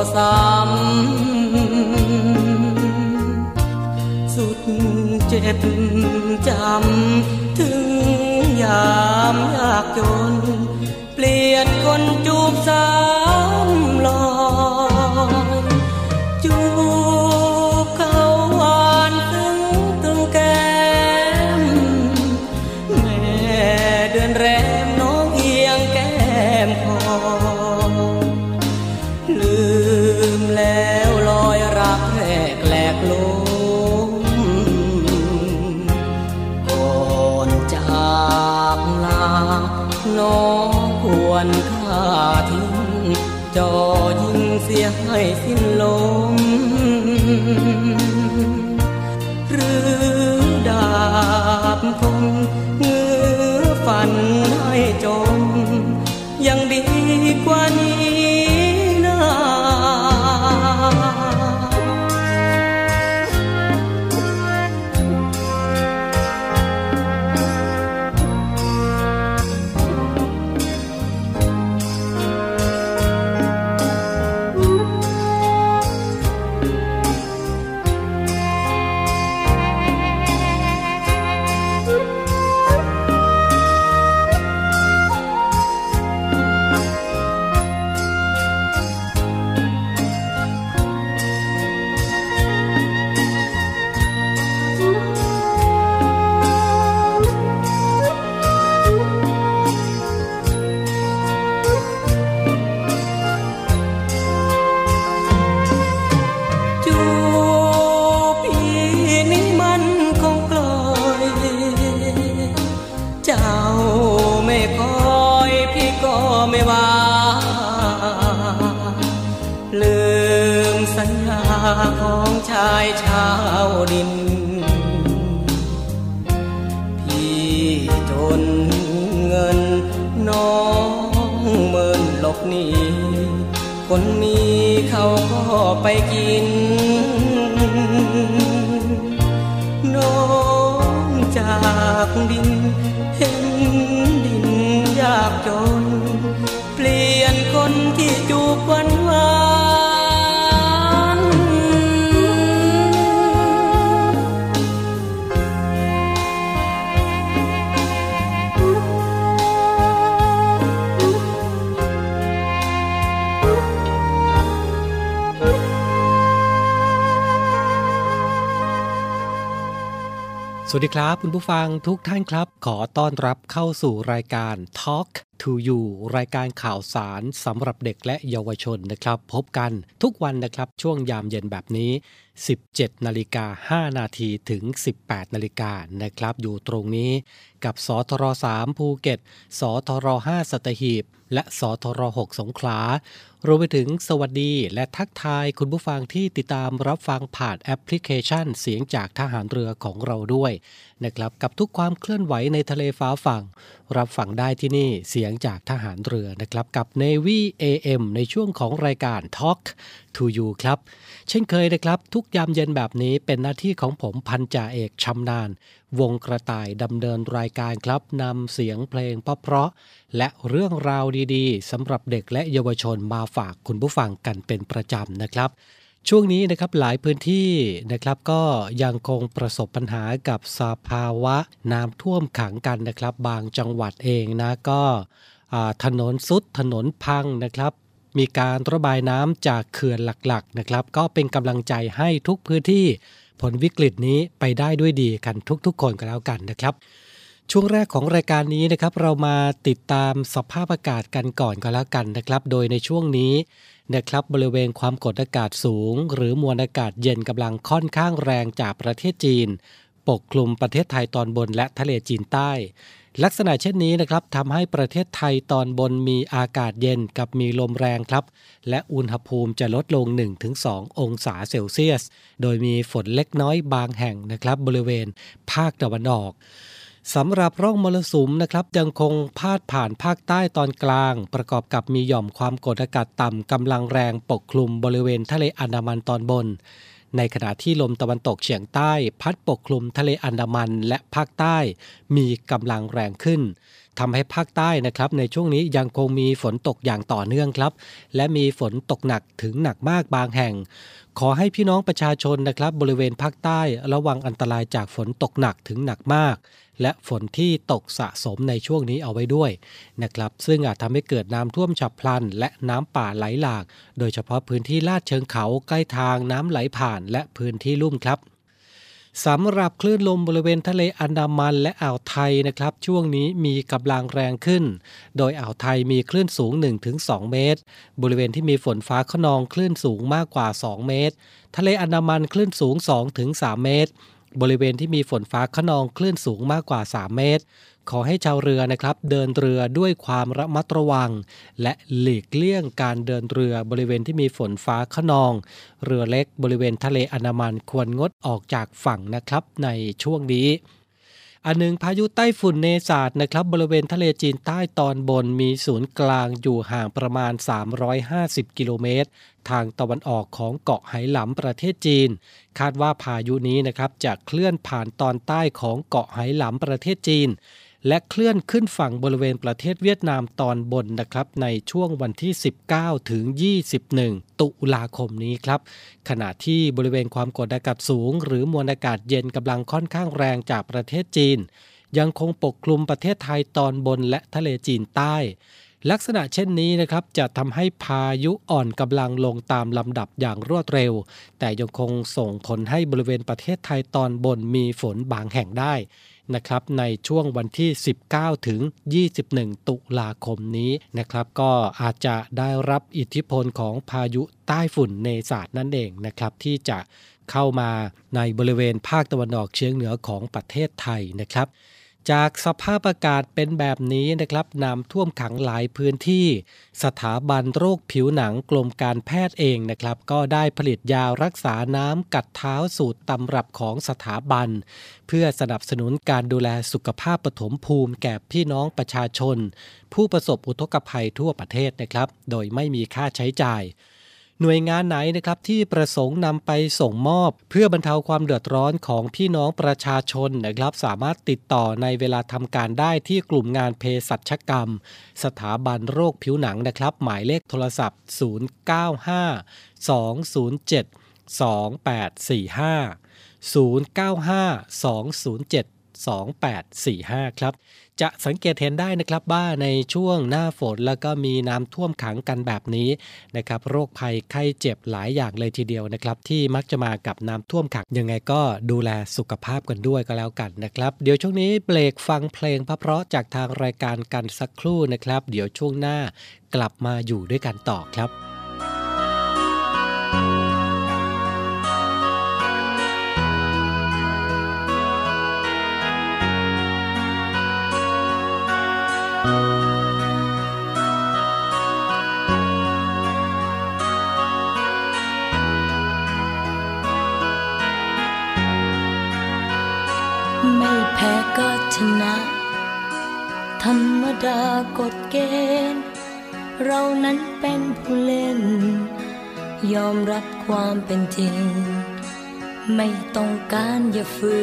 ก็ซ้ำสุดเจ็บจำ ถึงยามยากจน เปลี่ยนคนจูบสา จอยิงเสียให้สิ้นลม หรือดาบคมเงื้อฟันให้จม ครับคุณผู้ฟังทุกท่านครับ ขอต้อนรับเข้าสู่รายการ Talk to You รายการข่าวสารสำหรับเด็กและเยาวชนนะครับ พบกันทุกวันนะครับช่วงยามเย็นแบบนี้ 17นาฬิกา5นาทีถึง 18นาฬิกานะครับอยู่ตรงนี้กับสทร3ภูเก็ต สทร5สัตหีบ และสทร6สงขลารวมไปถึงสวัสดีและทักทายคุณผู้ฟังที่ติดตามรับฟังผ่านแอปพลิเคชันเสียงจากทหารเรือของเราด้วยนะครับกับทุกความเคลื่อนไหวในทะเลฟ้าฝั่ง รับฟังได้ที่นี่เสียงจากทหารเรือนะครับกับ Navy AM ในช่วงของรายการ Talk to You ครับ เช่นเคยนะครับ ทุกยามเย็นแบบนี้เป็นหน้าที่ของผมพันจ่าเอกชำนาญวงกระต่ายดำเนินรายการครับนำเสียงเพลงเพราะๆและเรื่องราวดีๆสำหรับเด็กและเยาวชนมาฝากคุณผู้ฟังกันเป็นประจำนะครับช่วงนี้นะครับหลายพื้นที่นะครับก็ยังคงประสบปัญหากับสภาวะน้ำท่วมขังกันนะครับ บางจังหวัดเองนะก็ถนนสุดถนนพังนะครับ มีการระบายน้ำจากเขื่อนหลักๆนะครับ ก็เป็นกำลังใจให้ทุกพื้นที่ผลวิกฤตนี้ไปได้ด้วยดีกันทุกๆ คนก็แล้วกันนะครับ ช่วงแรกของรายการนี้นะครับ เรามาติดตามสภาพอากาศกันก่อนก็แล้วกันนะครับ โดยในช่วงนี้นะครับบริเวณความกดอากาศสูง หรือมวลอากาศเย็นกำลังค่อนข้างแรงจากประเทศจีน ปกคลุมประเทศไทยตอนบนและทะเลจีนใต้ ลักษณะเช่นนี้นะครับทำให้ประเทศไทยตอนบนมีอากาศเย็นกับมีลมแรงครับ และอุณหภูมิจะลดลง 1-2 องศาเซลเซียส โดยมีฝนเล็กน้อยบางแห่งนะครับบริเวณภาคตะวันออกสำหรับร่องมรสุมนะครับยังคงพาดผ่านภาคใต้ตอนกลาง ประกอบกับมีหย่อมความกดอากาศต่ำกำลังแรงปกคลุมบริเวณทะเลอันดามันตอนบน ในขณะที่ลมตะวันตกเฉียงใต้ พัดปกคลุมทะเลอันดามันและภาคใต้ มีกำลังแรงขึ้นทำให้ภาคใต้นะครับในช่วงนี้ยังคงมีฝนตกอย่างต่อเนื่องครับ และมีฝนตกหนักถึงหนักมากบางแห่ง ขอให้พี่น้องประชาชนนะครับบริเวณภาคใต้ระวังอันตรายจากฝนตกหนักถึงหนักมาก และฝนที่ตกสะสมในช่วงนี้เอาไว้ด้วยนะครับซึ่งอาจทำให้เกิดน้ำท่วมฉับพลัน และน้ำป่าไหลหลาก โดยเฉพาะพื้นที่ลาดเชิงเขาใกล้ทางน้ำไหลผ่านและพื้นที่ลุ่มครับ สำหรับคลื่นลมบริเวณทะเลอันดามันและอ่าวไทยนะครับ ช่วงนี้มีกำลังแรงขึ้น โดยอ่าวไทยมีคลื่นสูง 1-2 เมตร บริเวณที่มีฝนฟ้าขนองคลื่นสูงมากกว่า 2 เมตร ทะเลอันดามันคลื่นสูง 2-3 เมตร บริเวณที่มีฝนฟ้าขนองคลื่นสูงมากกว่า 3 เมตร ขอให้ชาวเรือนะครับ เดินเรือด้วยความระมัดระวัง และหลีกเลี่ยงการเดินเรือบริเวณที่มีฝนฟ้าขนอง เรือเล็กบริเวณทะเลอันดามันควรงดออกจากฝั่งนะครับในช่วงนี้อันหนึ่งพายุไต้ฝุ่นเนศาสนะครับบริเวณทะเลจีนใต้ตอนบนมีศูนย์กลางอยู่ห่างประมาณ 350 กิโลเมตร ทางตะวันออกของเกาะไหหลำประเทศจีน คาดว่าพายุนี้นะครับจะเคลื่อนผ่านตอนใต้ของเกาะไหหลำประเทศจีน และเคลื่อนขึ้นฝั่งบริเวณประเทศเวียดนามตอนบนนะครับ ในช่วงวันที่ 19 ถึง 21 ตุลาคมนี้ครับ ขณะที่บริเวณความกดอากาศสูง หรือมวลอากาศเย็นกำลังค่อนข้างแรงจากประเทศจีน ยังคงปกคลุมประเทศไทยตอนบนและทะเลจีนใต้ลักษณะเช่นนี้นะครับจะทำให้พายุอ่อนกำลังลงตามลำดับอย่างรวดเร็ว แต่ยังคงส่งผลให้บริเวณประเทศไทยตอนบนมีฝนบางแห่งได้ นะครับในช่วงวันที่ 19 ถึง 21 ตุลาคมนี้นะครับ ก็อาจจะได้รับอิทธิพลของพายุใต้ฝุ่นเนศาสนั่นเองนะครับ ที่จะเข้ามาในบริเวณภาคตะวันออกเฉียงเหนือของประเทศไทยนะครับ จากสภาพอากาศเป็นแบบนี้นะครับน้ำท่วมขังหลายพื้นที่ สถาบันโรคผิวหนังกรมการแพทย์เองนะครับ ก็ได้ผลิตยารักษาน้ำกัดเท้าสูตรตำรับของสถาบัน เพื่อสนับสนุนการดูแลสุขภาพปฐมภูมิแก่พี่น้องประชาชน ผู้ประสบอุทกภัยทั่วประเทศนะครับ โดยไม่มีค่าใช้จ่าย หน่วยงานไหนนะครับที่ประสงค์นำไปส่งมอบ เพื่อบรรเทาความเดือดร้อนของพี่น้องประชาชนนะครับ สามารถติดต่อในเวลาทำการได้ที่กลุ่มงานเภสัชกรรม สถาบันโรคผิวหนังนะครับ หมายเลขโทรศัพท์ 095 207 2845 095 207 082825ครับ จะสังเกตเห็นได้นะครับว่าในช่วงหน้าฝนแล้วก็มีน้ำท่วมขังกันแบบนี้นะครับโรคภัยไข้เจ็บหลายอย่างเลยทีเดียวนะครับ ที่มักจะมากับน้ำท่วมขังยังไงก็ดูแลสุขภาพกันด้วยก็แล้วกันนะครับ เดี๋ยวช่วงนี้เบรกฟังเพลงเพราะๆจากทางรายการกันสักครู่นะครับ เดี๋ยวช่วงหน้ากลับมาอยู่ด้วยกันต่อครับ รรมดากฎเกณฑ์ เรานั้นเป็นผู้เล่น ยอมรับความเป็นจริง ไม่ต้องการอย่าฝื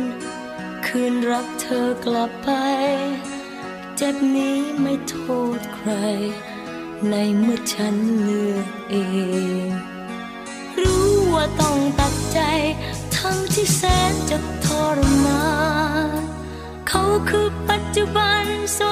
น คืนรักเธอกลับไป เจ็บนี้ไม่โทษใคร ในเมื่อฉันเลือกเอง รู้ว่าต้องตัดใจ ทั้งที่แสนจะทรมาน เขาคือปัจจุบันส่ว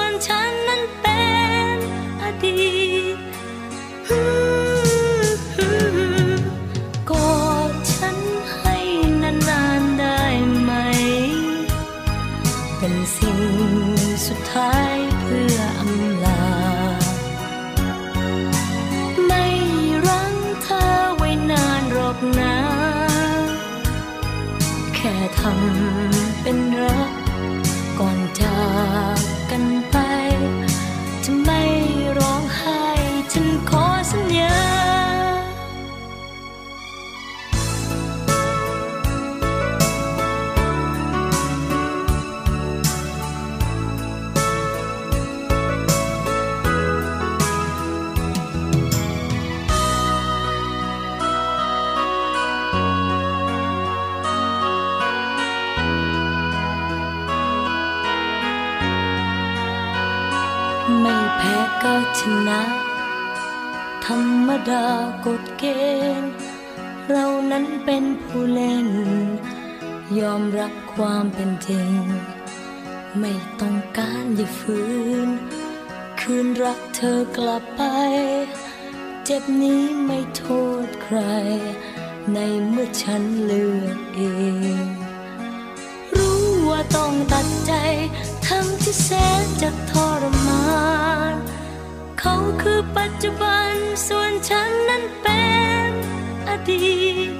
นฉัน ความเป็นจริง ไม่ต้องการอย่าฝืน คืนรักเธอกลับไป เจ็บนี้ไม่โทษใคร ในเมื่อฉันเลือกเอง รู้ว่าต้องตัดใจทั้งที่แสนจะทรมาน เขาคือปัจจุบันส่วนฉันนั้นเป็นอดีต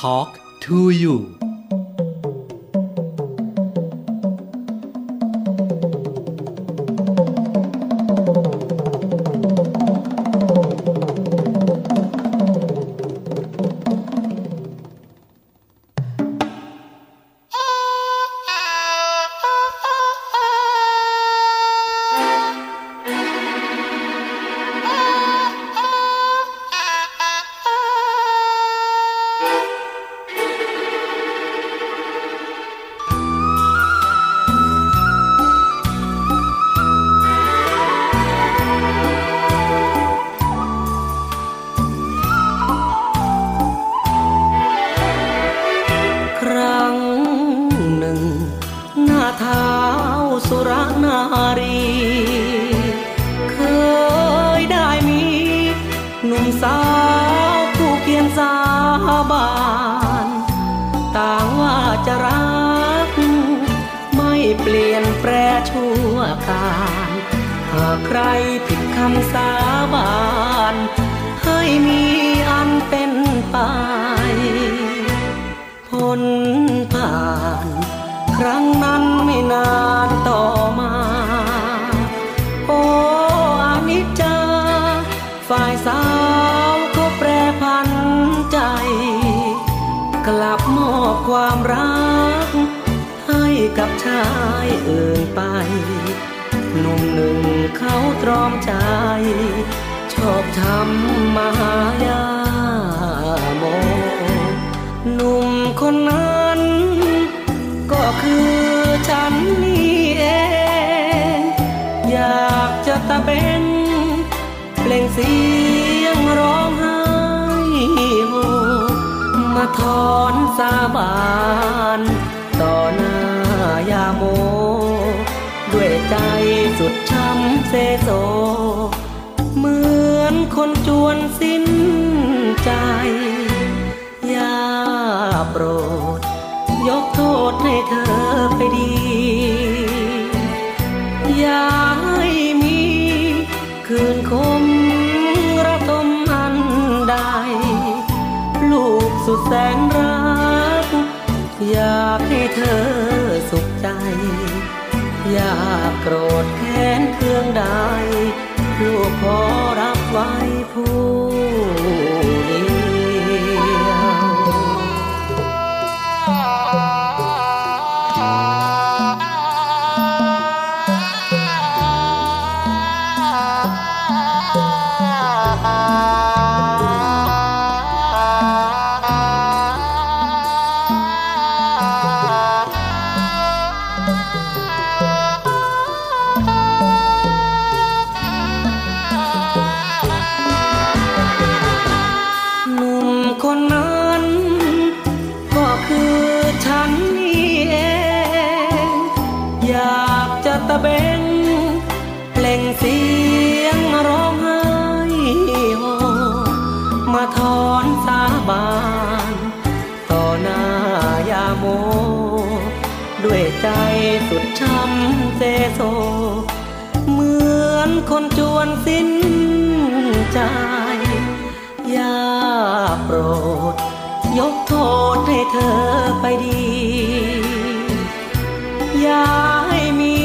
Talk to you สาบานต่างว่าจะรัก ไม่เปลี่ยนแปรชั่วการหากใครผิดคำสาบาน ให้มีอันเป็นไปพ้นผ่าน ครั้งนั้นไม่นาน รอมใจ ชอบทำมหายาโมหนุ่มคนนั้น ก็คือฉันนี่เอง อยากจะตะเบนเปล่งเสียงร้องไห้โฮมาถอนสาบานต่อหน้ายาโมด้วยใจสุดำเซโซ เหมือนคนจวนสิ้นใจอย่าโปรด ยกโทษให้เธอไปดี อย่าให้มีคืนคมระทมอันใด ลูกสุดแสนรัก อยากให้เธอสุขใจ อย่าโกรธ เครื่องใดลูกขอรับไว้ เธอไปดี อย่าให้มี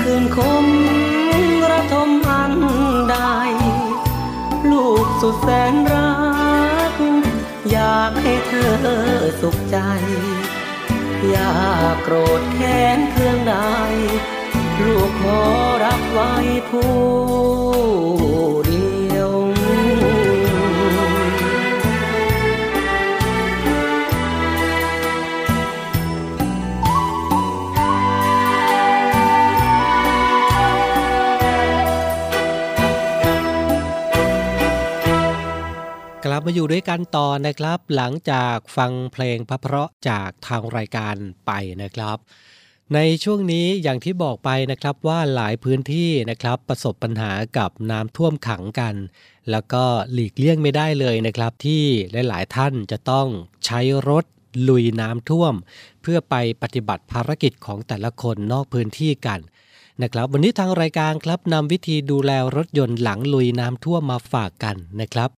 คืนคมระทมอันใด ลูกสุดแสนรัก อยากให้เธอสุขใจ อย่าโกรธแค้นเครื่องใด ลูกขอรับไว้ผู้ บมาอยู่ด้วยกันต่อนะครับ หลังจากฟังเพลงพระเพราะจากทางรายการไปนะครับ ในช่วงนี้อย่างที่บอกไปนะครับว่าหลายพื้นที่นะครับประสบปัญหากับน้ำท่วมขังกัน แล้วก็หลีกเลี่ยงไม่ได้เลยนะครับ ที่หลายๆท่านจะต้องใช้รถลุยน้ำท่วม เพื่อไปปฏิบัติภารกิจของแต่ละคนนอกพื้นที่กันนะครับวันนี้ทางรายการครับนำวิธีดูแลรถยนต์หลังลุยน้ำท่วมมาฝากกันนะครับ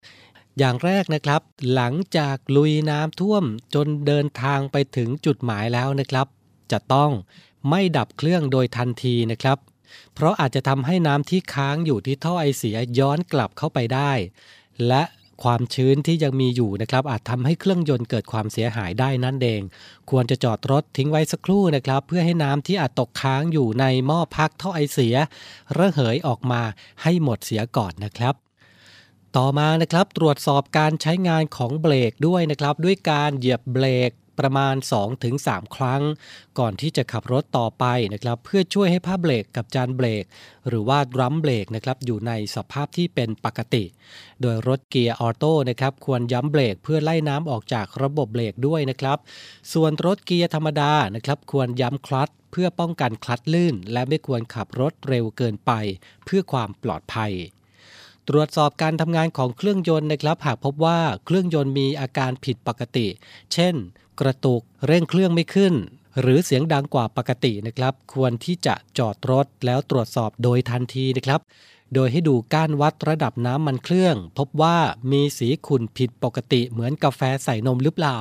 อย่างแรกนะครับ หลังจากลุยน้ำท่วมจนเดินทางไปถึงจุดหมายแล้วนะครับ จะต้องไม่ดับเครื่องโดยทันทีนะครับ เพราะอาจจะทำให้น้ำที่ค้างอยู่ที่ท่อไอเสียย้อนกลับเข้าไปได้ และความชื้นที่ยังมีอยู่นะครับ อาจทำให้เครื่องยนต์เกิดความเสียหายได้นั่นเอง ควรจะจอดรถทิ้งไว้สักครู่นะครับ เพื่อให้น้ำที่อาจตกค้างอยู่ในหม้อพักท่อไอเสีย ระเหยออกมาให้หมดเสียก่อนนะครับ ต่อมานะครับตรวจสอบการใช้งานของเบรกด้วยนะครับ ด้วยการเหยียบเบรกประมาณ 2-3 ครั้ง ก่อนที่จะขับรถต่อไปนะครับ เพื่อช่วยให้ผ้าเบรกกับจานเบรก หรือว่าดรัมเบรกนะครับอยู่ในสภาพที่เป็นปกติ โดยรถเกียร์ออโต้นะครับควรย้ำเบรกเพื่อไล่น้ำออกจากระบบเบรกด้วยนะครับ ส่วนรถเกียร์ธรรมดานะครับควรย้ำคลัตช์เพื่อป้องกันคลัตช์ลื่น และไม่ควรขับรถเร็วเกินไป เพื่อความปลอดภัย ตรวจสอบการทำงานของเครื่องยนต์นะครับ หากพบว่าเครื่องยนต์มีอาการผิดปกติ เช่น กระตุกเร่งเครื่องไม่ขึ้น หรือเสียงดังกว่าปกตินะครับ ควรที่จะจอดรถแล้วตรวจสอบโดยทันทีนะครับ โดยให้ดูก้านวัดระดับน้ำมันเครื่อง พบว่ามีสีขุ่นผิดปกติเหมือนกาแฟใส่นมหรือเปล่า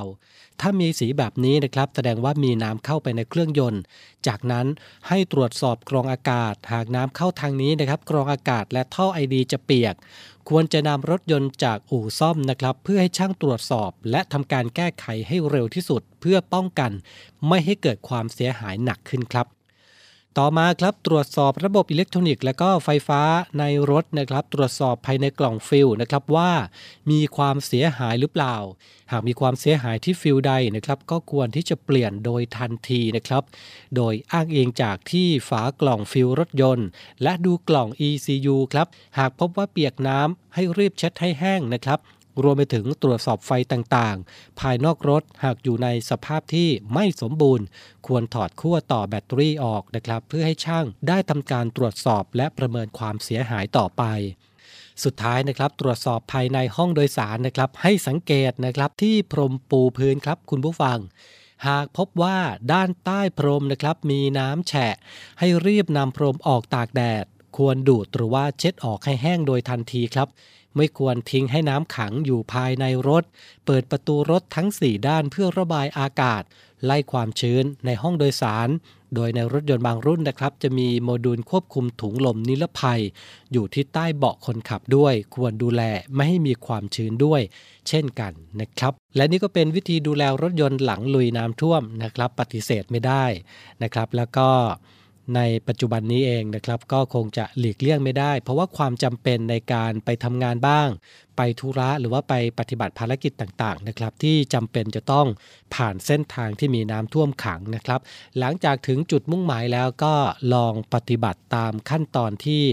ถ้ามีสีแบบนี้นะครับแสดงว่ามีน้ำเข้าไปในเครื่องยนต์ จากนั้นให้ตรวจสอบกรองอากาศ หากน้ำเข้าทางนี้นะครับกรองอากาศและท่อไอดีจะเปียก ควรจะนำรถยนต์จากอู่ซ่อมนะครับเพื่อให้ช่างตรวจสอบ และทำการแก้ไขให้เร็วที่สุด เพื่อป้องกัน ไม่ให้เกิดความเสียหายหนักขึ้นครับ ต่อมาครับตรวจสอบระบบอิเล็กทรอนิกส์และก็ไฟฟ้าในรถนะครับตรวจสอบภายในกล่องฟิวส์นะครับว่ามีความเสียหายหรือเปล่า หากมีความเสียหายที่ฟิวส์ใดนะครับก็ควรที่จะเปลี่ยนโดยทันทีนะครับโดยอ้างเองจากที่ฝากล่องฟิลรถยนต์ และดูกล่อง ECU ครับหากพบว่าเปียกน้ำให้รีบเช็ดให้แห้งนะครับ รวมไปถึงตรวจสอบไฟต่างๆ ภายนอกรถหากอยู่ในสภาพที่ไม่สมบูรณ์ ควรถอดขั้วต่อแบตเตอรี่ออกนะครับ เพื่อให้ช่างได้ทำการตรวจสอบและประเมินความเสียหายต่อไปสุดท้ายนะครับตรวจสอบภายในห้องโดยสารนะครับ ให้สังเกตนะครับที่พรมปูพื้นครับคุณผู้ฟัง หากพบว่าด้านใต้พรมนะครับ มีน้ำแฉะ ให้รีบนำพรมออกตากแดด ควรดูดหรือว่าเช็ดออกให้แห้งโดยทันทีครับ ไม่ควรทิ้งให้น้ำขังอยู่ภายในรถ เปิดประตูรถทั้ง 4 ด้านเพื่อระบายอากาศ ไล่ความชื้นในห้องโดยสาร โดยในรถยนต์บางรุ่นนะครับ จะมีโมดูลควบคุมถุงลมนิรภัย อยู่ที่ใต้เบาะคนขับด้วย ควรดูแลไม่ให้มีความชื้นด้วย เช่นกันนะครับ และนี่ก็เป็นวิธีดูแลรถยนต์หลังลุยน้ำท่วมนะครับ ปฏิเสธไม่ได้นะครับ แล้วก็ ในปัจจุบันนี้เองนะครับ ก็คงจะหลีกเลี่ยงไม่ได้ เพราะว่าความจำเป็นในการไปทำงานบ้างไปธุระหรือว่าไปปฏิบัติภารกิจต่างๆนะครับ ที่จำเป็นจะต้องผ่านเส้นทางที่มีน้ำท่วมขังนะครับ หลังจากถึงจุดมุ่งหมายแล้วก็ลองปฏิบัติตามขั้นตอนที่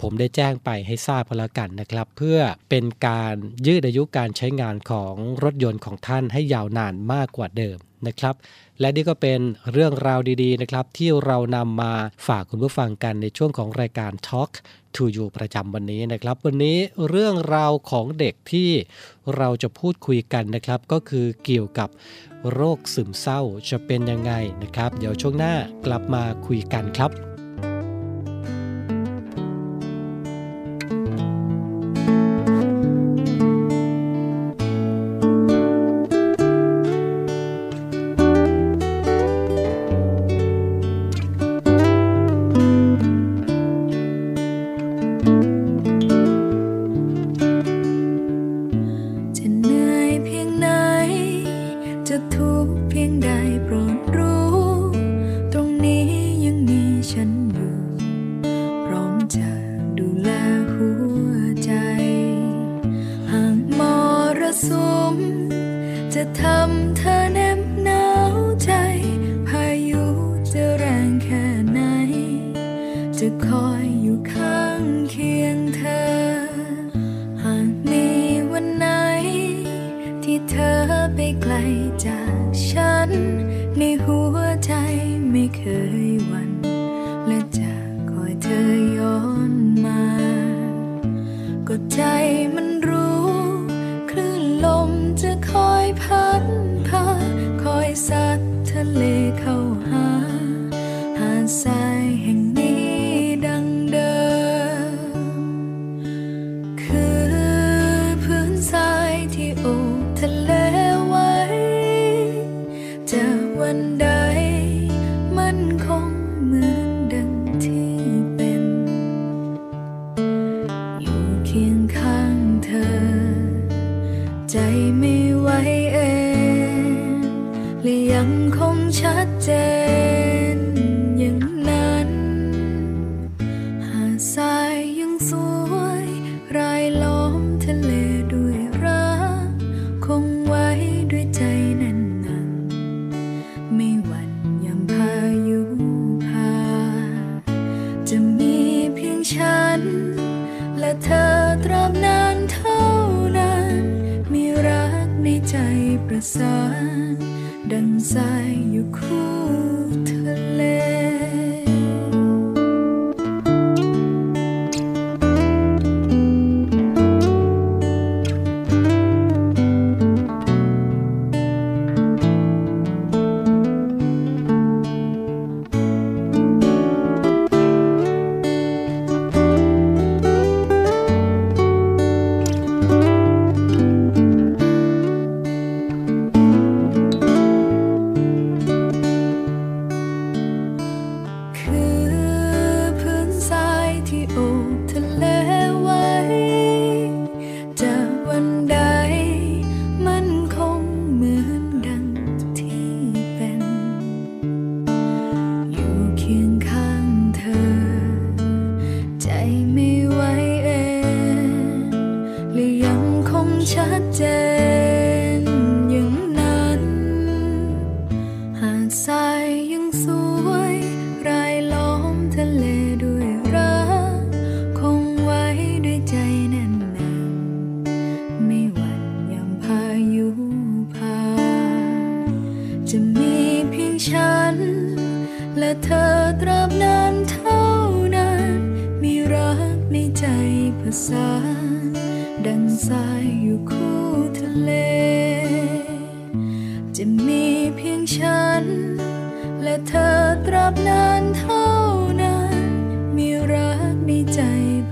ผมได้แจ้งไปให้ทราบพลกันนะครับ เพื่อเป็นการยืดอายุการใช้งานของรถยนต์ของท่านให้ยาวนานมากกว่าเดิมนะครับและนี่ก็เป็นเรื่องราวดีๆนะครับที่เรานำมาฝากคุณผู้ฟังกันในช่วงของรายการ Talk to You ประจำวันนี้นะครับ วันนี้เรื่องราวของเด็กที่เราจะพูดคุยกันนะครับ ก็คือเกี่ยวกับโรคซึมเศร้าจะเป็นยังไงนะครับ เดี๋ยวช่วงหน้ากลับมาคุยกันครับ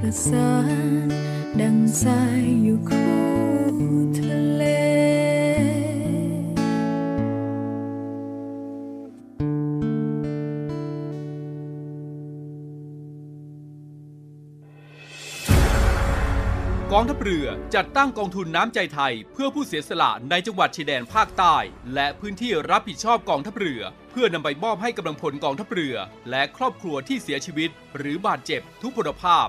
ประสานดังทรายอยู่คู่ทะเล กองทัพเรือจัดตั้งกองทุนน้ำใจไทย เพื่อผู้เสียสละในจังหวัดชายแดนภาคใต้ และพื้นที่รับผิดชอบกองทัพเรือ เพื่อนำไปมอบให้กำลังพลกองทัพเรือ และครอบครัวที่เสียชีวิต หรือบาดเจ็บทุกพลภาพ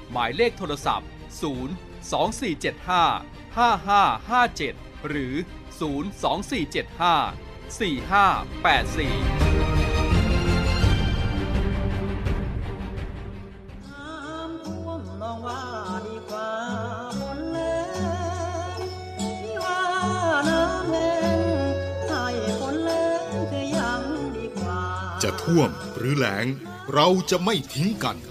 หมายเลขโทรศัพท์ 0 2475 5557 หรือ 02475 4584น้ำท่วมน้องว่าดีกว่าฝนแล้งพี่ว่าน้ำแห้งให้ฝนแล้งคือยังดีกว่าจะท่วมหรือแล้งเราจะไม่ทิ้งกันก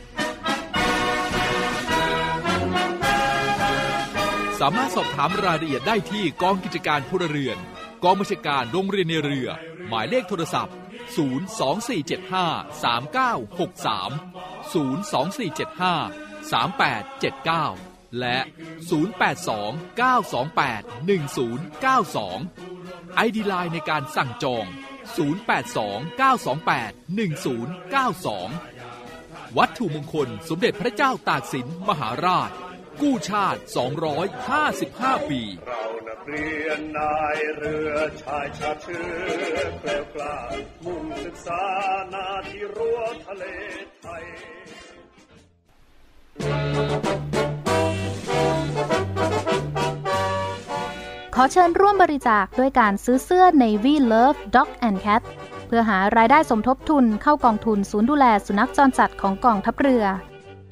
สามารถสอบถามรายละเอียดได้ที่กองกิจการพลเรือน กองบัญชาการโรงเรียนในเรือ หมายเลขโทรศัพท์ 024753963 024753879 และ 0829281092 ID ไลน์ในการสั่งจอง 0829281092 วัตถุมงคลสมเด็จพระเจ้าตากสินมหาราช กู้ชาติ 255 ปี เรานักเรียนนายเรือชายชาติเชื้อแกล้วกล้ามุ่งศึกษานาที่รั้วทะเลไทย ขอเชิญร่วมบริจาคด้วยการซื้อเสื้อ Navy Love Dog and Cat เพื่อหารายได้สมทบทุนเข้ากองทุนศูนย์ดูแลสุนัขจรจัดของกองทัพเรือ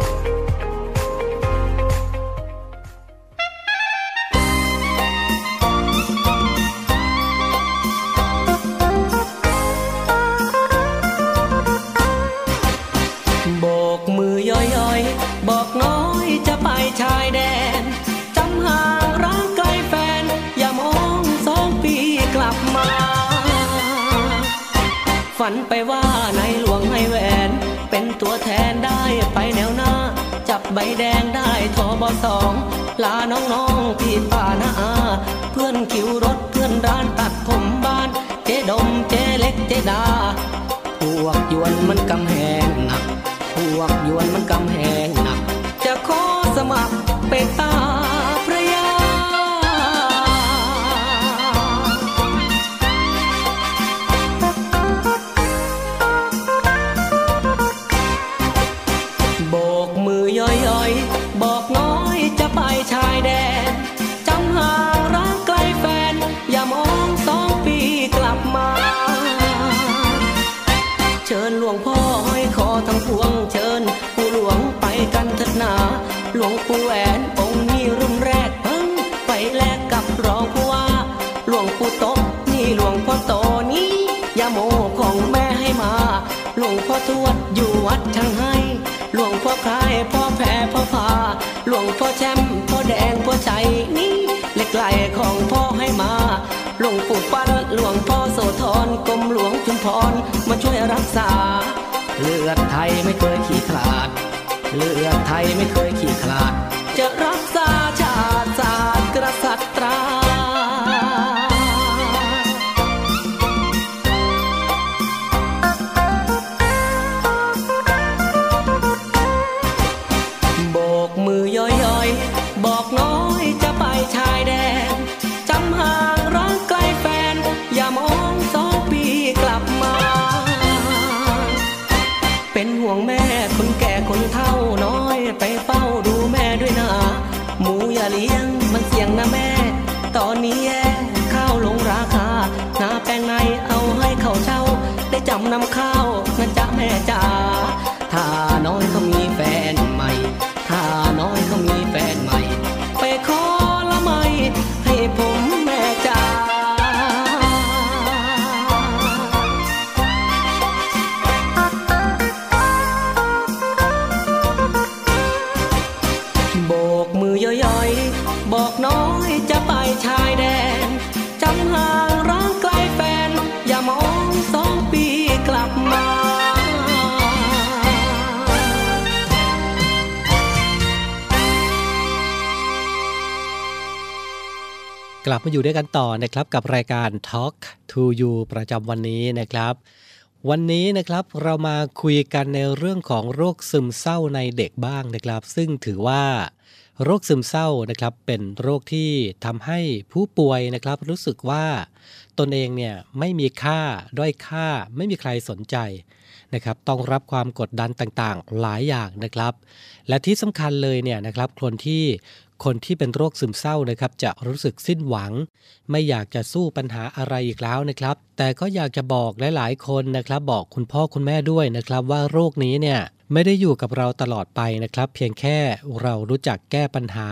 บ ฝันไปว่าในหลวงให้แหวน เป็นตัวแทนได้ไปแนวหน้า จับใบแดงได้ทอบอสองลาน้องๆพี่ป้านาอาเพื่อนคิวรถเพื่อนร้านตัดผมบ้าน เจ๊ดมเจ๊เล็กเจ๊ดา พวกยวนมันกำแหงหนัก พวกยวนมันกำแหงหนัก จะขอสมัครเป็นตา หลวงปู่ปั้นหลวงพ่อโสธรกรมหลวงชุมพรมาช่วยรักษา เลือดไทยไม่เคยขี้ขลาด เลือดไทยไม่เคยขี้ขลาด ลับมาอยู่ด้วยกันต่อนะครับกับรายการ Talk to You ประจำวันนี้นะครับ วันนี้นะครับเรามาคุยกันในเรื่องของโรคซึมเศร้าในเด็กบ้างนะครับ ซึ่งถือว่าโรคซึมเศร้านะครับเป็นโรคที่ทำให้ผู้ป่วยนะครับ รู้สึกว่าตนเองเนี่ยไม่มีค่าด้อยค่า ไม่มีใครสนใจนะครับ ต้องรับความกดดันต่างๆ หลายอย่างนะครับ และที่สำคัญเลยเนี่ยนะครับคนที่ คนที่เป็นโรคซึมเศร้านะครับจะรู้สึกสิ้นหวัง ไม่อยากจะสู้ปัญหาอะไรอีกแล้วนะครับ แต่ก็อยากจะบอกหลายๆ คนนะครับ บอกคุณพ่อคุณแม่ด้วยนะครับ ว่าโรคนี้เนี่ยไม่ได้อยู่กับเราตลอดไปนะครับ เพียงแค่เรารู้จักแก้ปัญหา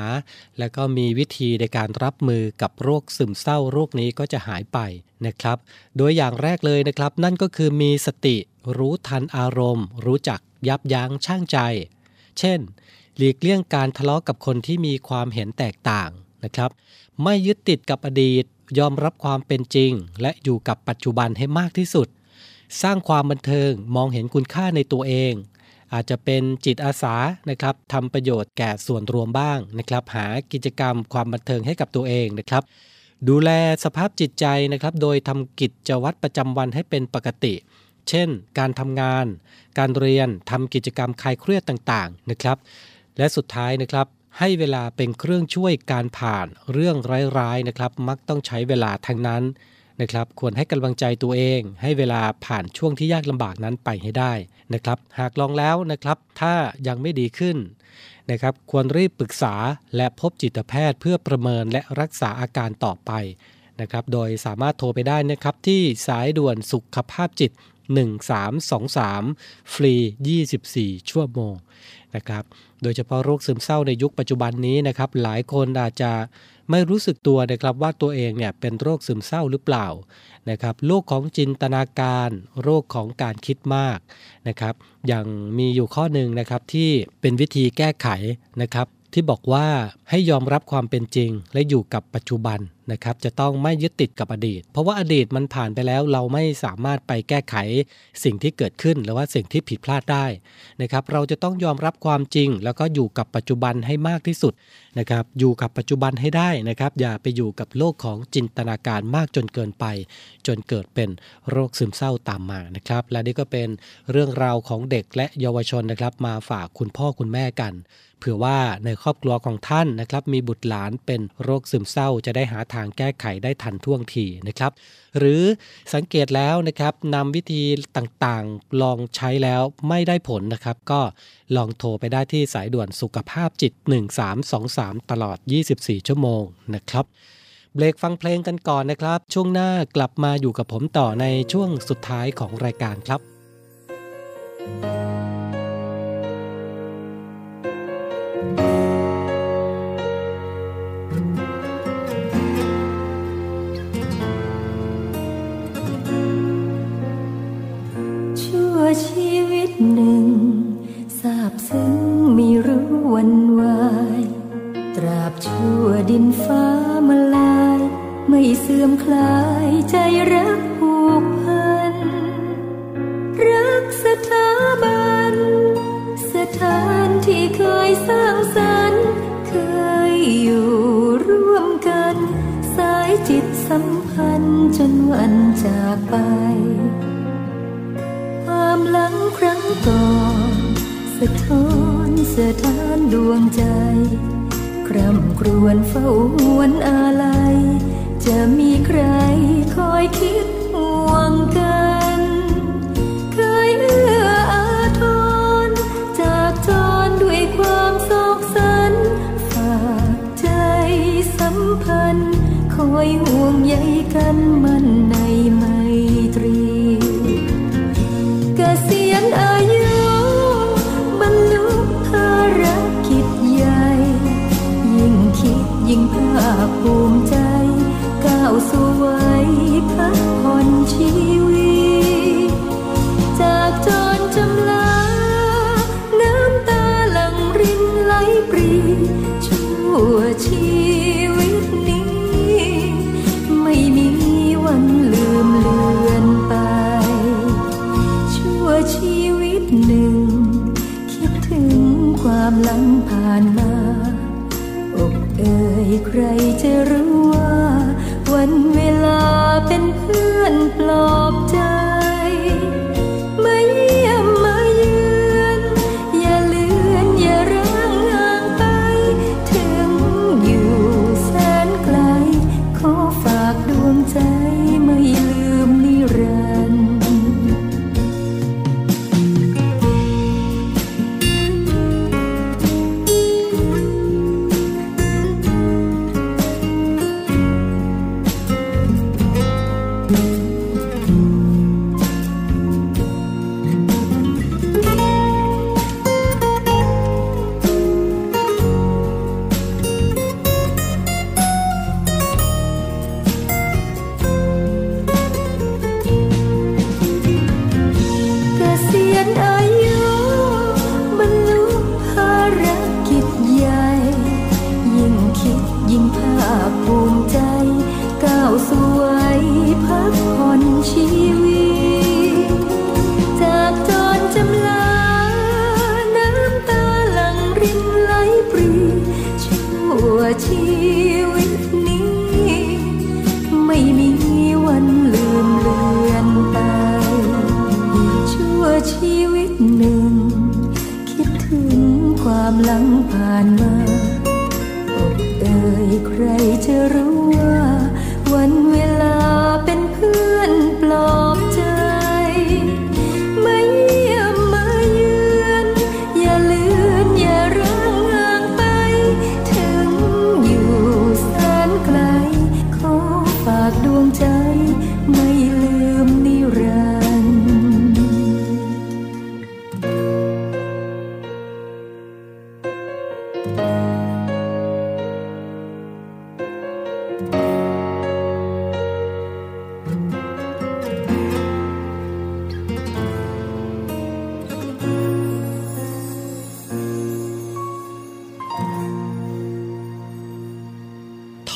แล้วก็มีวิธีในการรับมือกับโรคซึมเศร้าโรคนี้ก็จะหายไปนะครับ โดยอย่างแรกเลยนะครับ นั่นก็คือมีสติรู้ทันอารมณ์ รู้จักยับยั้งชั่งใจ เช่น หลีกเลี่ยงการทะเลาะกับคนที่มีความเห็นแตกต่างนะครับ ไม่ยึดติดกับอดีต ยอมรับความเป็นจริง และอยู่กับปัจจุบันให้มากที่สุด สร้างความบันเทิงมองเห็นคุณค่าในตัวเอง อาจจะเป็นจิตอาสานะครับทำประโยชน์แก่ส่วนรวมบ้างนะครับ หากิจกรรมความบันเทิงให้กับตัวเองนะครับ ดูแลสภาพจิตใจนะครับ โดยทำกิจวัตรประจำวันให้เป็นปกติเช่น การทำงาน การเรียน ทำกิจกรรมคลายเครียดต่างๆ นะครับ และสุดท้ายนะครับ ให้เวลาเป็นเครื่องช่วยการผ่านเรื่องร้ายๆนะครับ มักต้องใช้เวลาทั้งนั้นนะครับ ควรให้กำลังใจตัวเอง ให้เวลาผ่านช่วงที่ยากลำบากนั้นไปให้ได้นะครับ หากลองแล้วนะครับ ถ้ายังไม่ดีขึ้นนะครับ ควรรีบปรึกษาและพบจิตแพทย์เพื่อประเมินและรักษาอาการต่อไปนะครับ โดยสามารถโทรไปได้นะครับที่สายด่วนสุขภาพจิต 1323 ฟรี 24 ชั่วโมง นะครับ โดยเฉพาะโรคซึมเศร้าในยุคปัจจุบันนี้นะครับ หลายคนอาจจะไม่รู้สึกตัวนะครับว่าตัวเองเนี่ยเป็นโรคซึมเศร้าหรือเปล่านะครับ โรคของจินตนาการ โรคของการคิดมากนะครับ อย่างมีอยู่ข้อหนึ่งนะครับที่เป็นวิธีแก้ไขนะครับ ที่บอกว่าให้ยอมรับความเป็นจริง และอยู่กับปัจจุบันนะครับ จะต้องไม่ยึดติดกับอดีต เพราะว่าอดีตมันผ่านไปแล้วเราไม่สามารถไปแก้ไขสิ่งที่เกิดขึ้นหรือว่าสิ่งที่ผิดพลาดได้นะครับ เราจะต้องยอมรับความจริง แล้วก็อยู่กับปัจจุบันให้มากที่สุดนะครับ อยู่กับปัจจุบันให้ได้นะครับ อย่าไปอยู่กับโลกของจินตนาการมากจนเกินไป จนเกิดเป็นโรคซึมเศร้าตามมานะครับ และนี่ก็เป็นเรื่องราวของเด็กและเยาวชนนะครับ มาฝากคุณพ่อคุณแม่กัน เผื่อว่าในครอบครัวของท่านนะครับมีบุตรหลานเป็นโรคซึมเศร้าจะได้หาทางแก้ไขได้ทันท่วงทีนะครับ หรือสังเกตแล้วนะครับนำวิธีต่างๆลองใช้แล้วไม่ได้ผลนะครับ ก็ลองโทรไปได้ที่สายด่วนสุขภาพจิต 1323 ตลอด 24 ชั่วโมงนะครับเบรกฟังเพลงกันก่อนนะครับ ช่วงหน้ากลับมาอยู่กับผมต่อในช่วงสุดท้ายของรายการครับชั่ ว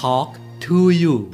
Talk to you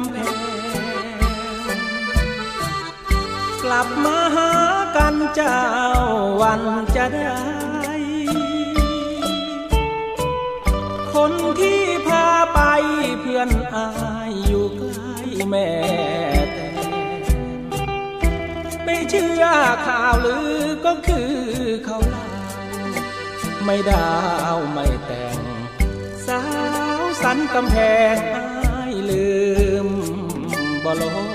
ำแพง กลับมาหากันเจ้าวันจะได้ คนที่พาไปเพื่อนอายอยู่ใกล้แม่แต่ไม่เชื่อข่าวลือก็คือเขาเล่าไม่ดาวไม่แต่ง สาวสันกำแพงอายลืม บ่ลง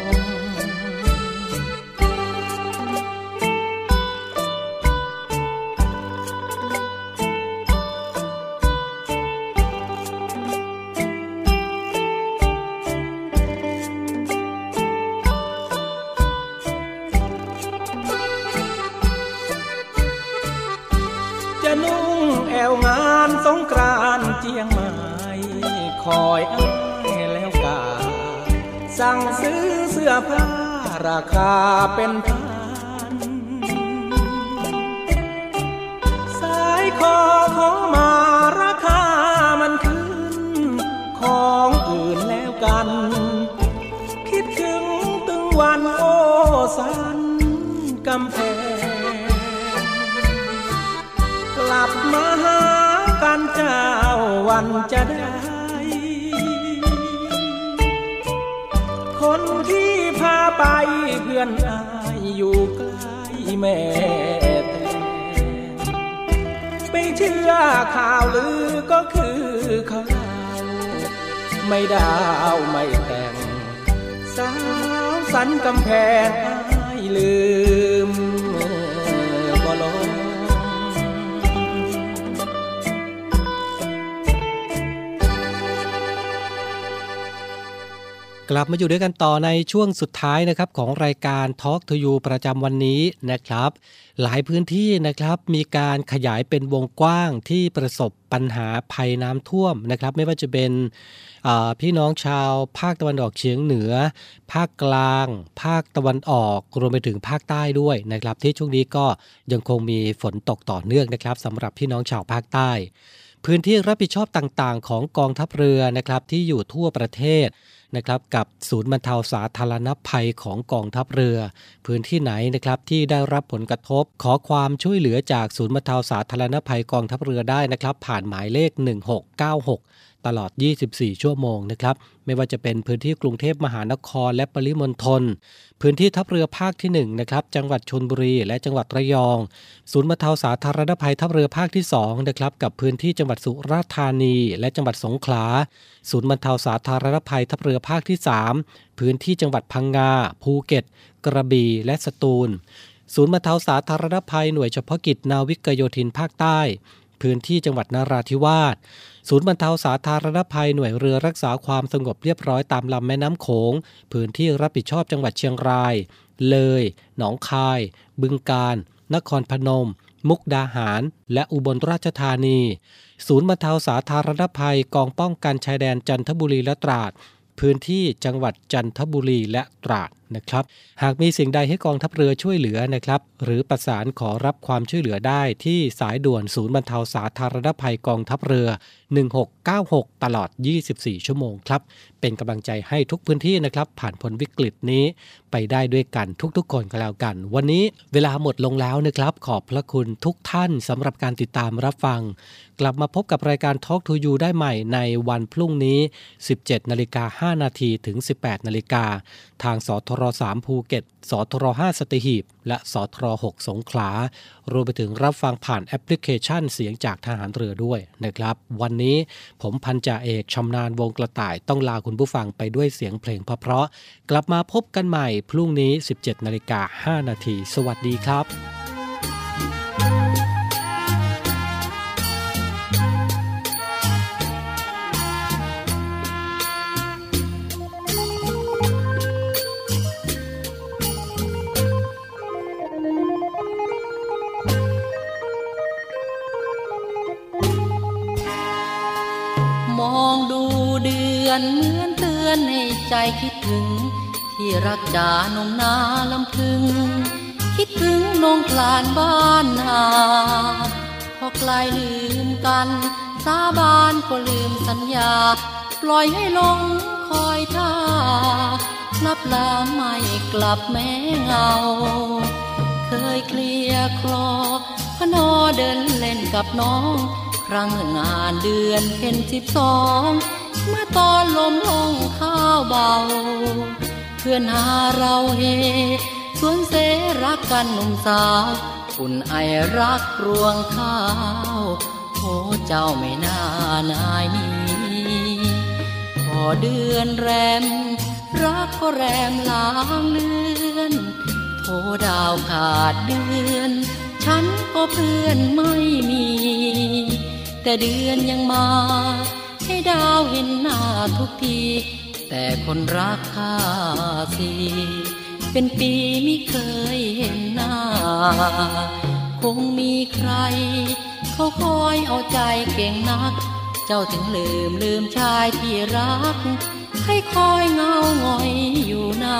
จะนุ่งแอวงานสงกรานเจียงใหม่คอยอ สั่งซื้อเสื้อผ้าราคาเป็นพัน สายคอขอมาราคามันขึ้น ของอื่นแล้วกัน คิดถึงตึงวันโอสันกำแพง กลับมาหากันเจ้าวันจะได้ ไปเพื่อนอายอยู่ใกล้แม่แต่ไม่เชื่อข่าวลือก็คือเขาเล่าไม่ดาวไม่แต่ง สาวสันกำแพงอายลืม กลับมาอยู่ด้วยกันต่อในช่วงสุดท้ายนะครับของรายการ Talk to You ประจำวันนี้นะครับ หลายพื้นที่นะครับมีการขยายเป็นวงกว้างที่ประสบปัญหาภัยน้ำท่วมนะครับ ไม่ว่าจะเป็นพี่น้องชาวภาคตะวันออกเฉียงเหนือ ภาคกลาง ภาคตะวันออกรวมไปถึงภาคใต้ด้วยนะครับ ที่ช่วงนี้ก็ยังคงมีฝนตกต่อเนื่องนะครับสำหรับพี่น้องชาวภาคใต้ พื้นที่รับผิดชอบต่างๆ ของกองทัพเรือนะครับที่อยู่ทั่วประเทศนะครับกับศูนย์บรรเทาสาธารณภัยของกองทัพเรือ พื้นที่ไหนนะครับที่ได้รับผลกระทบ ขอความช่วยเหลือจากศูนย์บรรเทาสาธารณภัยกองทัพเรือได้นะครับผ่านหมายเลข 1696 ตลอด 24 ชั่วโมงนะครับ ไม่ว่าจะเป็นพื้นที่กรุงเทพมหานครและปริมณฑล พื้นที่ทัพเรือภาคที่1นะครับ จังหวัดชนบุรีและจังหวัดระยอง ศูนย์บรรเทาสาธารณภัยทัพเรือภาคที่2นะครับ กับพื้นที่จังหวัดสุราษฎร์ธานี และจังหวัดสงขลา ศูนย์บรรเทาสาธารณภัยทัพเรือภาคที่ 3 พื้นที่จังหวัดพังงา ภูเก็ต กระบี่ และสตูล ศูนย์บรรเทาสาธารณภัยหน่วยเฉพาะกิจนาวิกโยธินภาคใต้ พื้นที่จังหวัดนราธิวาส ศูนย์บรรเทาสาธารณภัยหน่วยเรือรักษาความสงบเรียบร้อยตามลำแม่น้ำโขง พื้นที่รับผิดชอบจังหวัดเชียงราย เลย หนองคาย บึงกาฬนครพนม มุกดาหาร และอุบลราชธานี ศูนย์บรรเทาสาธารณภัยกองป้องกันชายแดนจันทบุรีและตราด พื้นที่จังหวัดจันทบุรีและตราด นะครับ หากมีสิ่งใดให้กองทัพเรือช่วยเหลือนะครับ หรือประสานขอรับความช่วยเหลือได้ที่สายด่วนศูนย์บรรเทาสาธารณภัยกองทัพเรือ 1696 ตลอด 24 ชั่วโมงครับ เป็นกำลังใจให้ทุกพื้นที่นะครับ ผ่านพ้นวิกฤตนี้ไปได้ด้วยกันทุกๆ คนก็แล้วกัน วันนี้เวลาหมดลงแล้วนะครับ ขอบพระคุณทุกท่านสำหรับการติดตามรับฟัง กลับมาพบกับรายการ Talk to You ได้ใหม่ในวันพรุ่งนี้ 17 นาฬิกา 5 นาทีถึง 18 นาฬิกาทางสทร3ภูเก็ต สทร5สตีหีบ และสทร6สงขลา รวมไปถึงรับฟังผ่านแอปพลิเคชันเสียงจากทหารเรือด้วยนะครับ วันนี้ผมพันจ่าเอกชำนาญวงกระต่ายต้องลาคุณผู้ฟังไปด้วยเสียงเพลงเพราะๆกลับมาพบกันใหม่พรุ่งนี้ 17นาฬิกา5นาทีสวัสดีครับ นเหมือนเตือนให้ใจคิดถึง ที่รักจานงนาลำพึง คิดถึงนงคลานบ้านนาพอไกลลืมกัน สาบานก็ลืมสัญญา ปล่อยให้ลงคอยท่านับลาไม่กลับแม้เงา เคยเคลียคลอพนอเดินเล่นกับน้อง ครั้งงานเดือนเพ็ญสิบสอง มื่อตอนลมลงข้าวเบา เพื่อนหาเราเฮสวนเสรักกันหนุ่มสาวอุ่นไอรักรวงข้าวโอ้เจ้าไม่น่านายนี้พอเดือนแรม รักก็แรมลางเลือนโทดาวขาดเดือน ฉันก็เพื่อนไม่มี แต่เดือนยังมา ให้ดาวเห็นหน้าทุกที แต่คนรักข้าสิเป็นปีไม่เคยเห็นหน้า คงมีใคร เขาคอยเอาใจเก่งนัก เจ้าถึงลืมลืมชายที่รัก ให้คอยเงาหงอยอยู่นา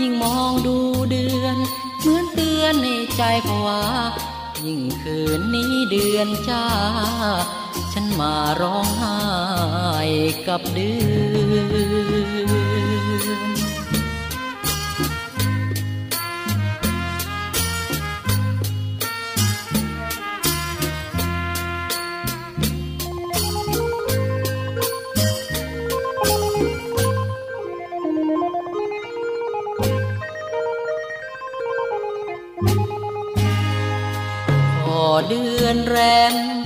ยิ่งมองดูเดือน เหมือนเตือนในใจภาวะยิ่งคืนนี้เดือนจ้า ฉันมาร้องไห้กับเดือนเดือนแรม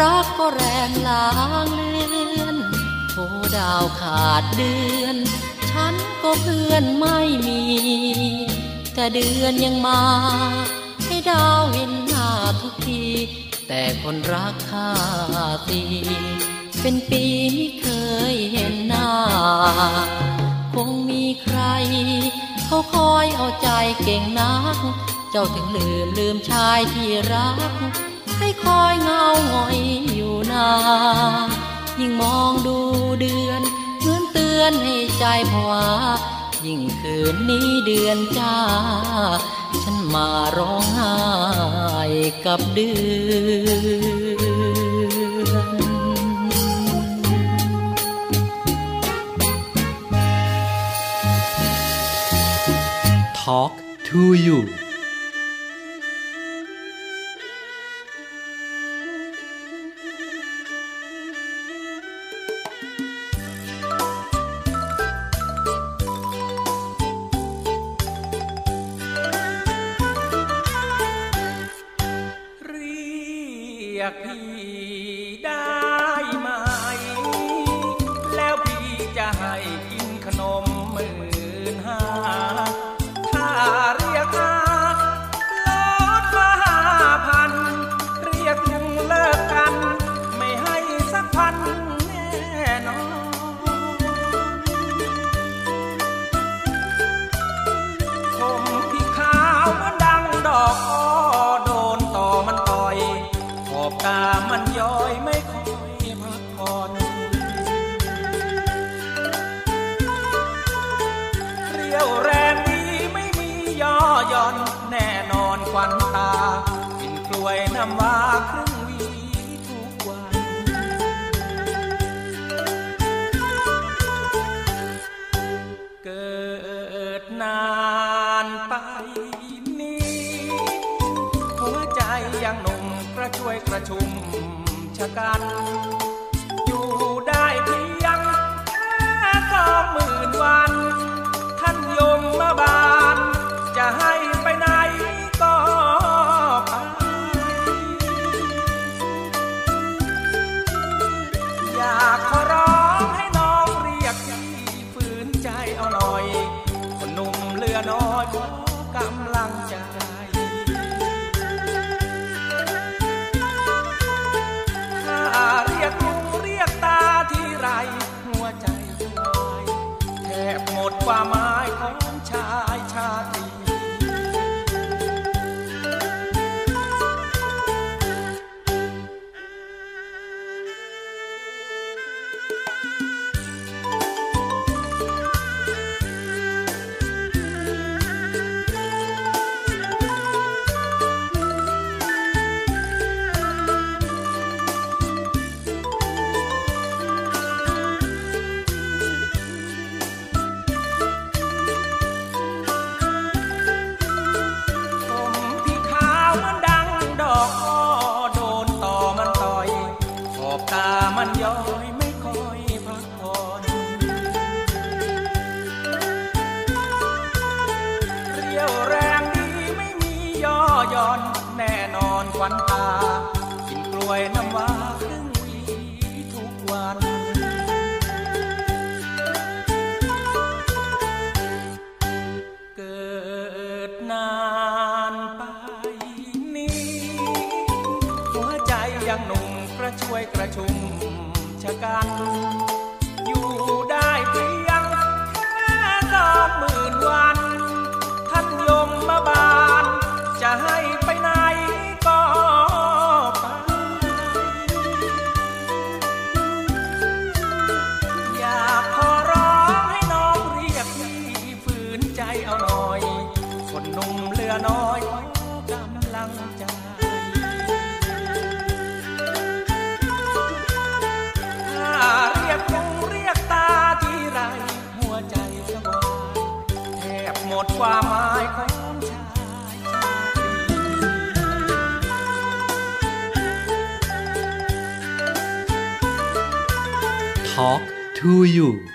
รักก็แรงลางเลือนโอดาวขาดเดือน ฉันก็เพื่อนไม่มี แต่เดือนยังมา ให้ดาวเห็นหน้าทุกที แต่คนรักข้าตีเป็นปีไม่เคยเห็นหน้า คงมีใคร เขาคอยเอาใจเก่งนัก เจ้าถึงลืมลืมชายที่รัก ให้คอยเงาหงอยอยู่นายิ่งมองดูเดือนเหมือนเตือนให้ใจผวายิ่งคืนนี้เดือนจ้า ฉันมาร้องไห้กับเดือนทอล์ to you น้อยขอกำลังใจ Talk to you.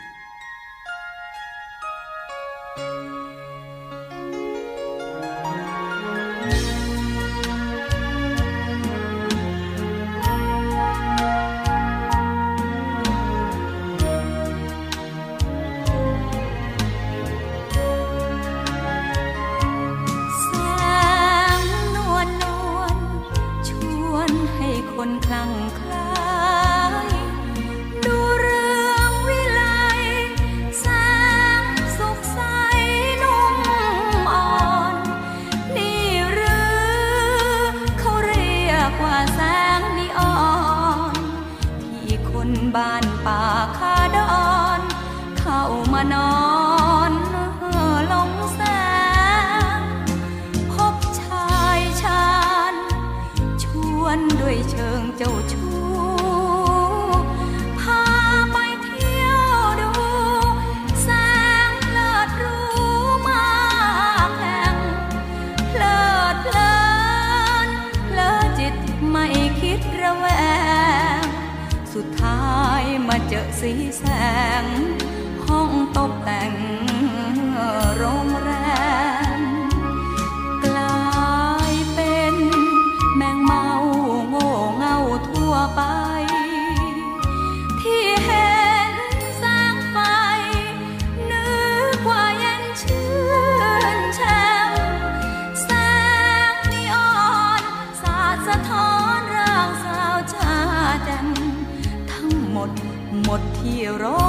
ที่โรง